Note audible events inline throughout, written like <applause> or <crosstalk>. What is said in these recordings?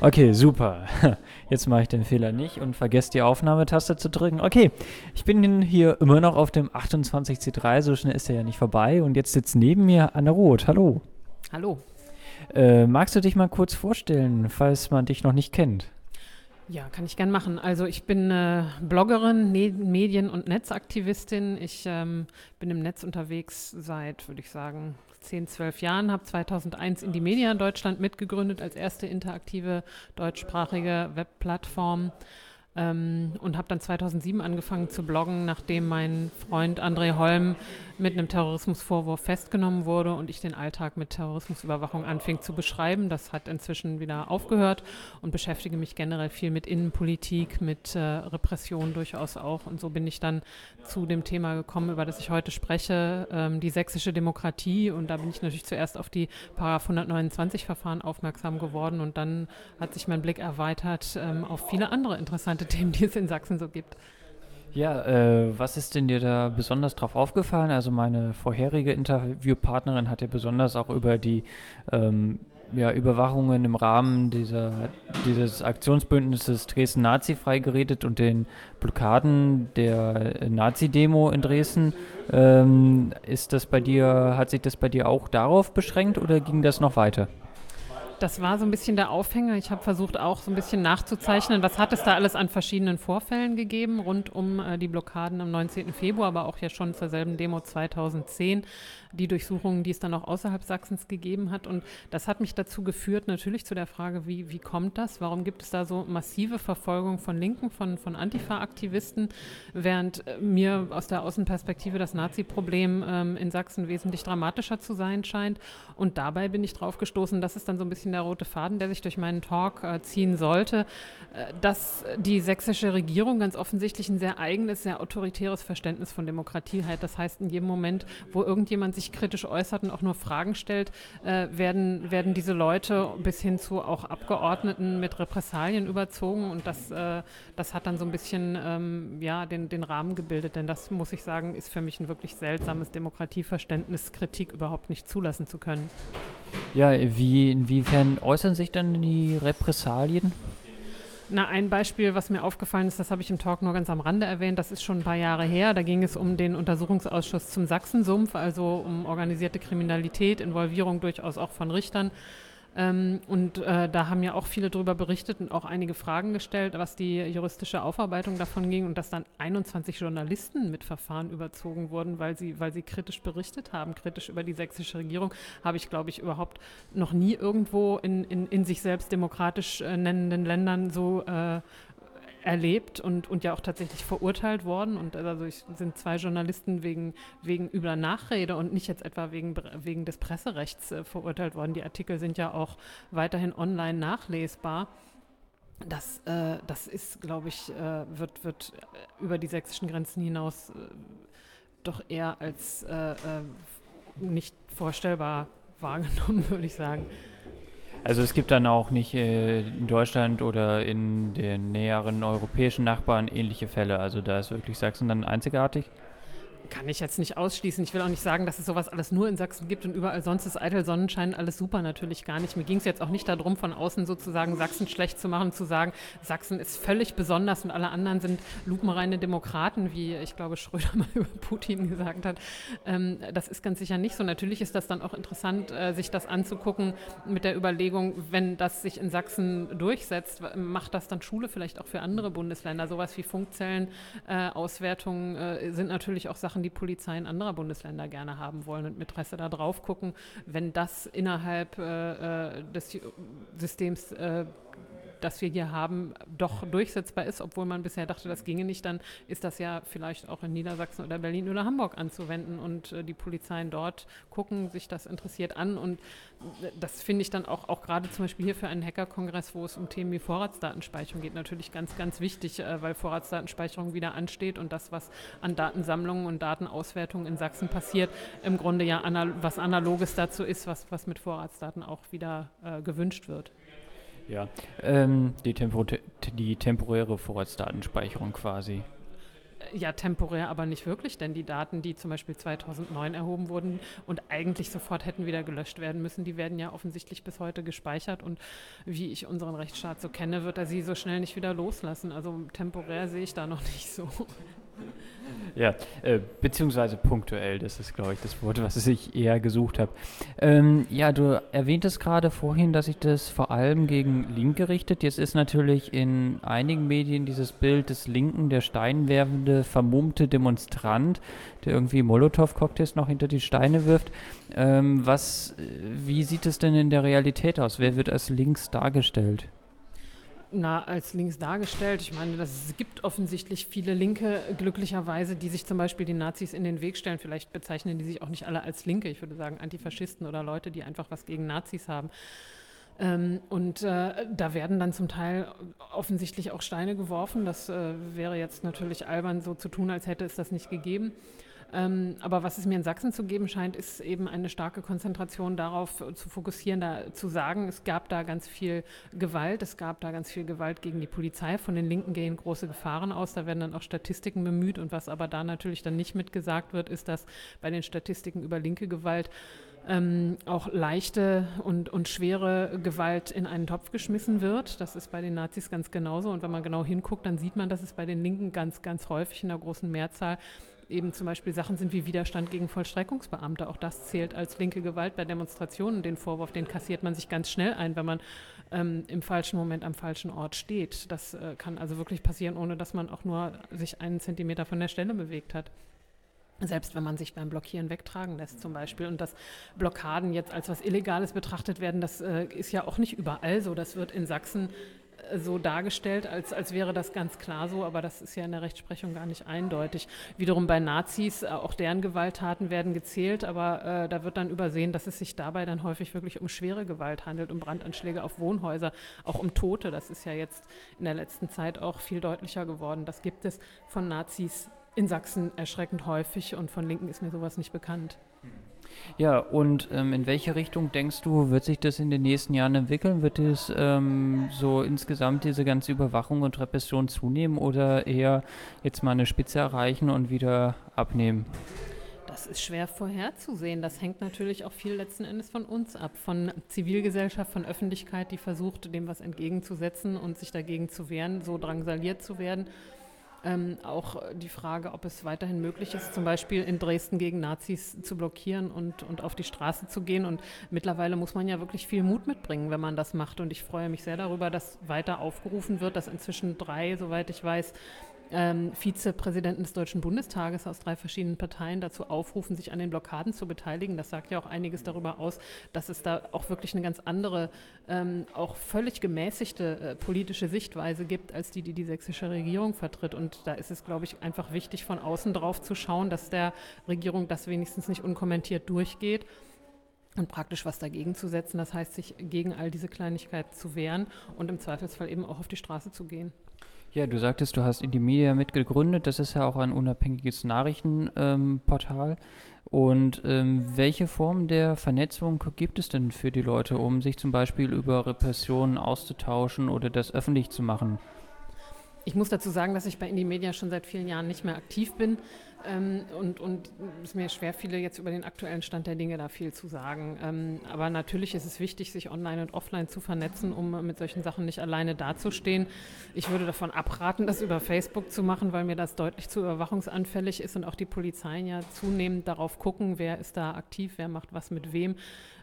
Okay, super. <laughs> Jetzt mache ich den Fehler nicht und vergesse die Aufnahmetaste zu drücken. Okay, ich bin hier immer noch auf dem 28C3, so schnell ist er ja nicht vorbei. Und jetzt sitzt neben mir Anne Roth. Hallo. Hallo. Äh, magst du dich mal kurz vorstellen, falls man dich noch nicht kennt? Ja, kann ich gern machen. Also ich bin äh, Bloggerin, ne Medien- und Netzaktivistin. Ich ähm, bin im Netz unterwegs seit, würde ich sagen, 10, 12 Jahren, habe 2001 in die Media in Deutschland mitgegründet als erste interaktive deutschsprachige Webplattform. Ähm, und habe dann 2007 angefangen zu bloggen, nachdem mein Freund André Holm mit einem Terrorismusvorwurf festgenommen wurde und ich den Alltag mit Terrorismusüberwachung anfing zu beschreiben. Das hat inzwischen wieder aufgehört und beschäftige mich generell viel mit Innenpolitik, mit äh, Repression durchaus auch. Und so bin ich dann zu dem Thema gekommen, über das ich heute spreche, ähm, die sächsische Demokratie. Und da bin ich natürlich zuerst auf die Paragraph 129 Verfahren aufmerksam geworden und dann hat sich mein Blick erweitert ähm, auf viele andere interessante Themen, die es in Sachsen so gibt. Ja, äh, was ist denn dir da besonders drauf aufgefallen? Also meine vorherige Interviewpartnerin hat ja besonders auch über die ähm, ja, Überwachungen im Rahmen dieser, dieses Aktionsbündnisses Dresden Nazi-frei geredet und den Blockaden der Nazi-Demo in Dresden. Ähm, ist das bei dir, hat sich das bei dir auch darauf beschränkt oder ging das noch weiter? Das war so ein bisschen der Aufhänger. Ich habe versucht auch so ein bisschen nachzuzeichnen, was hat es da alles an verschiedenen Vorfällen gegeben rund um äh, die Blockaden am 19. Februar, aber auch ja schon zur selben Demo 2010 die Durchsuchungen, die es dann auch außerhalb Sachsens gegeben hat. Und das hat mich dazu geführt, natürlich zu der Frage, wie, wie kommt das? Warum gibt es da so massive Verfolgung von Linken, von, von Antifa-Aktivisten, während äh, mir aus der Außenperspektive das Nazi-Problem ähm, in Sachsen wesentlich dramatischer zu sein scheint. Und dabei bin ich drauf gestoßen, das ist dann so ein bisschen der rote Faden, der sich durch meinen Talk äh, ziehen sollte, äh, dass die sächsische Regierung ganz offensichtlich ein sehr eigenes, sehr autoritäres Verständnis von Demokratie hat. Das heißt, in jedem Moment, wo irgendjemand sich sich kritisch äußert und auch nur Fragen stellt, äh, werden, werden diese Leute bis hin zu auch Abgeordneten mit Repressalien überzogen. Und das, äh, das hat dann so ein bisschen ähm, ja, den, den Rahmen gebildet. Denn das, muss ich sagen, ist für mich ein wirklich seltsames Demokratieverständnis, Kritik überhaupt nicht zulassen zu können. Ja, wie, inwiefern äußern sich dann die Repressalien? Na, ein Beispiel, was mir aufgefallen ist, das habe ich im Talk nur ganz am Rande erwähnt, das ist schon ein paar Jahre her. Da ging es um den Untersuchungsausschuss zum Sachsensumpf, also um organisierte Kriminalität, Involvierung durchaus auch von Richtern. Ähm, und äh, da haben ja auch viele darüber berichtet und auch einige Fragen gestellt, was die juristische Aufarbeitung davon ging und dass dann 21 Journalisten mit Verfahren überzogen wurden, weil sie, weil sie kritisch berichtet haben, kritisch über die sächsische Regierung, habe ich, glaube ich, überhaupt noch nie irgendwo in, in, in sich selbst demokratisch äh, nennenden Ländern so äh, erlebt und, und ja auch tatsächlich verurteilt worden. Und also ich, sind zwei Journalisten wegen, wegen übler Nachrede und nicht jetzt etwa wegen, wegen des Presserechts äh, verurteilt worden. Die Artikel sind ja auch weiterhin online nachlesbar. Das, äh, das ist, glaube ich, äh, wird, wird über die sächsischen Grenzen hinaus äh, doch eher als äh, äh, nicht vorstellbar wahrgenommen, <laughs> würde ich sagen. Also es gibt dann auch nicht äh, in Deutschland oder in den näheren europäischen Nachbarn ähnliche Fälle. Also da ist wirklich Sachsen dann einzigartig kann ich jetzt nicht ausschließen. Ich will auch nicht sagen, dass es sowas alles nur in Sachsen gibt und überall sonst ist eitel Sonnenschein alles super natürlich gar nicht. Mir ging es jetzt auch nicht darum, von außen sozusagen Sachsen schlecht zu machen, zu sagen, Sachsen ist völlig besonders und alle anderen sind lupenreine Demokraten, wie ich glaube Schröder <laughs> mal über Putin gesagt hat. Ähm, das ist ganz sicher nicht so. Natürlich ist das dann auch interessant, äh, sich das anzugucken mit der Überlegung, wenn das sich in Sachsen durchsetzt, macht das dann Schule vielleicht auch für andere Bundesländer. Sowas wie Funkzellen, äh, äh, sind natürlich auch Sachen, die Polizei in anderer Bundesländer gerne haben wollen und mit Interesse da drauf gucken, wenn das innerhalb äh, äh des Systems äh, das wir hier haben, doch durchsetzbar ist, obwohl man bisher dachte, das ginge nicht, dann ist das ja vielleicht auch in Niedersachsen oder Berlin oder Hamburg anzuwenden und äh, die Polizeien dort gucken sich das interessiert an und äh, das finde ich dann auch, auch gerade zum Beispiel hier für einen Hackerkongress, wo es um Themen wie Vorratsdatenspeicherung geht, natürlich ganz, ganz wichtig, äh, weil Vorratsdatenspeicherung wieder ansteht und das, was an Datensammlungen und Datenauswertungen in Sachsen passiert, im Grunde ja anal was Analoges dazu ist, was, was mit Vorratsdaten auch wieder äh, gewünscht wird. Ja, ähm, die, Tempo die temporäre Vorratsdatenspeicherung quasi. Ja, temporär, aber nicht wirklich, denn die Daten, die zum Beispiel 2009 erhoben wurden und eigentlich sofort hätten wieder gelöscht werden müssen, die werden ja offensichtlich bis heute gespeichert und wie ich unseren Rechtsstaat so kenne, wird er sie so schnell nicht wieder loslassen. Also temporär sehe ich da noch <laughs> nicht so. <laughs> Ja, äh, beziehungsweise punktuell, das ist, glaube ich, das Wort, was ich eher gesucht habe. Ähm, ja, du erwähntest gerade vorhin, dass sich das vor allem gegen Linke richtet. Jetzt ist natürlich in einigen Medien dieses Bild des Linken, der steinwerfende, vermummte Demonstrant, der irgendwie Molotow-Cocktails noch hinter die Steine wirft. Ähm, was, äh, wie sieht es denn in der Realität aus? Wer wird als links dargestellt? Na, als links dargestellt. Ich meine, es gibt offensichtlich viele Linke, glücklicherweise, die sich zum Beispiel den Nazis in den Weg stellen. Vielleicht bezeichnen die sich auch nicht alle als Linke. Ich würde sagen Antifaschisten oder Leute, die einfach was gegen Nazis haben. Ähm, und äh, da werden dann zum Teil offensichtlich auch Steine geworfen. Das äh, wäre jetzt natürlich albern, so zu tun, als hätte es das nicht gegeben. Ähm, aber was es mir in Sachsen zu geben scheint, ist eben eine starke Konzentration darauf zu fokussieren, da zu sagen, es gab da ganz viel Gewalt, es gab da ganz viel Gewalt gegen die Polizei. Von den Linken gehen große Gefahren aus. Da werden dann auch Statistiken bemüht. Und was aber da natürlich dann nicht mitgesagt wird, ist, dass bei den Statistiken über linke Gewalt ähm, auch leichte und, und schwere Gewalt in einen Topf geschmissen wird. Das ist bei den Nazis ganz genauso. Und wenn man genau hinguckt, dann sieht man, dass es bei den Linken ganz, ganz häufig in der großen Mehrzahl eben zum Beispiel Sachen sind wie Widerstand gegen Vollstreckungsbeamte. Auch das zählt als linke Gewalt bei Demonstrationen. Den Vorwurf, den kassiert man sich ganz schnell ein, wenn man ähm, im falschen Moment am falschen Ort steht. Das äh, kann also wirklich passieren, ohne dass man auch nur sich einen Zentimeter von der Stelle bewegt hat. Selbst wenn man sich beim Blockieren wegtragen lässt zum Beispiel und dass Blockaden jetzt als was Illegales betrachtet werden, das äh, ist ja auch nicht überall so. Das wird in Sachsen so dargestellt, als, als wäre das ganz klar so, aber das ist ja in der Rechtsprechung gar nicht eindeutig. Wiederum bei Nazis, äh, auch deren Gewalttaten werden gezählt, aber äh, da wird dann übersehen, dass es sich dabei dann häufig wirklich um schwere Gewalt handelt, um Brandanschläge auf Wohnhäuser, auch um Tote. Das ist ja jetzt in der letzten Zeit auch viel deutlicher geworden. Das gibt es von Nazis in Sachsen erschreckend häufig und von Linken ist mir sowas nicht bekannt. Ja, und ähm, in welche Richtung denkst du, wird sich das in den nächsten Jahren entwickeln? Wird es ähm, so insgesamt diese ganze Überwachung und Repression zunehmen oder eher jetzt mal eine Spitze erreichen und wieder abnehmen? Das ist schwer vorherzusehen. Das hängt natürlich auch viel letzten Endes von uns ab, von Zivilgesellschaft, von Öffentlichkeit, die versucht, dem was entgegenzusetzen und sich dagegen zu wehren, so drangsaliert zu werden ähm, auch die Frage, ob es weiterhin möglich ist, zum Beispiel in Dresden gegen Nazis zu blockieren und, und auf die Straße zu gehen. Und mittlerweile muss man ja wirklich viel Mut mitbringen, wenn man das macht. Und ich freue mich sehr darüber, dass weiter aufgerufen wird, dass inzwischen drei, soweit ich weiß, ähm, Vizepräsidenten des Deutschen Bundestages aus drei verschiedenen Parteien dazu aufrufen, sich an den Blockaden zu beteiligen. Das sagt ja auch einiges darüber aus, dass es da auch wirklich eine ganz andere, ähm, auch völlig gemäßigte äh, politische Sichtweise gibt, als die, die die sächsische Regierung vertritt. Und da ist es, glaube ich, einfach wichtig, von außen drauf zu schauen, dass der Regierung das wenigstens nicht unkommentiert durchgeht und praktisch was dagegen zu setzen. Das heißt, sich gegen all diese Kleinigkeiten zu wehren und im Zweifelsfall eben auch auf die Straße zu gehen. Ja, du sagtest, du hast Indymedia mitgegründet. Das ist ja auch ein unabhängiges Nachrichtenportal. Ähm, und ähm, welche Form der Vernetzung gibt es denn für die Leute, um sich zum Beispiel über Repressionen auszutauschen oder das öffentlich zu machen? Ich muss dazu sagen, dass ich bei Indymedia schon seit vielen Jahren nicht mehr aktiv bin. Ähm, und, und es ist mir schwer, viele jetzt über den aktuellen Stand der Dinge da viel zu sagen. Ähm, aber natürlich ist es wichtig, sich online und offline zu vernetzen, um mit solchen Sachen nicht alleine dazustehen. Ich würde davon abraten, das über Facebook zu machen, weil mir das deutlich zu überwachungsanfällig ist und auch die Polizeien ja zunehmend darauf gucken, wer ist da aktiv, wer macht was mit wem.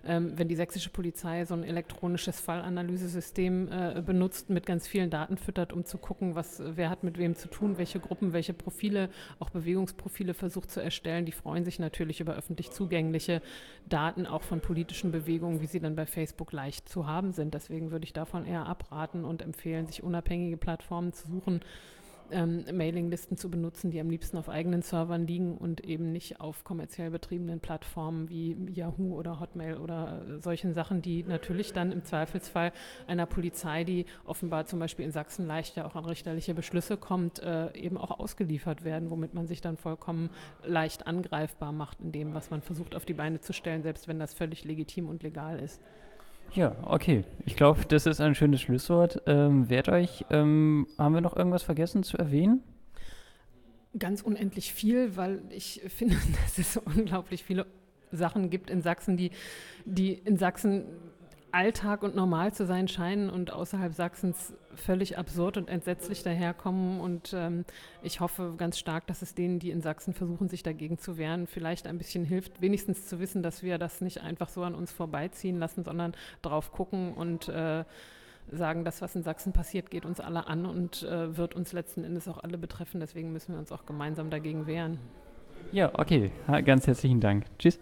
Ähm, wenn die sächsische Polizei so ein elektronisches Fallanalysesystem äh, benutzt, mit ganz vielen Daten füttert, um zu gucken, was, wer hat mit wem zu tun, welche Gruppen, welche Profile, auch Bewegungsprofile, Profile versucht zu erstellen. Die freuen sich natürlich über öffentlich zugängliche Daten, auch von politischen Bewegungen, wie sie dann bei Facebook leicht zu haben sind. Deswegen würde ich davon eher abraten und empfehlen, sich unabhängige Plattformen zu suchen, ähm, Mailinglisten zu benutzen, die am liebsten auf eigenen Servern liegen und eben nicht auf kommerziell betriebenen Plattformen wie Yahoo oder Hotmail oder äh, solchen Sachen, die natürlich dann im Zweifelsfall einer Polizei, die offenbar zum Beispiel in Sachsen leicht ja auch an richterliche Beschlüsse kommt, äh, eben auch ausgeliefert werden, womit man sich dann vollkommen leicht angreifbar macht in dem, was man versucht auf die Beine zu stellen, selbst wenn das völlig legitim und legal ist. Ja, okay. Ich glaube, das ist ein schönes Schlusswort. Ähm, wehrt euch. Ähm, haben wir noch irgendwas vergessen zu erwähnen? Ganz unendlich viel, weil ich <laughs> finde, dass es unglaublich viele Sachen gibt in Sachsen, die, die in Sachsen Alltag und normal zu sein scheinen und außerhalb Sachsens völlig absurd und entsetzlich daherkommen. Und ähm, ich hoffe ganz stark, dass es denen, die in Sachsen versuchen, sich dagegen zu wehren, vielleicht ein bisschen hilft, wenigstens zu wissen, dass wir das nicht einfach so an uns vorbeiziehen lassen, sondern drauf gucken und äh, sagen, das, was in Sachsen passiert, geht uns alle an und äh, wird uns letzten Endes auch alle betreffen. Deswegen müssen wir uns auch gemeinsam dagegen wehren. Ja, okay. Ganz herzlichen Dank. Tschüss.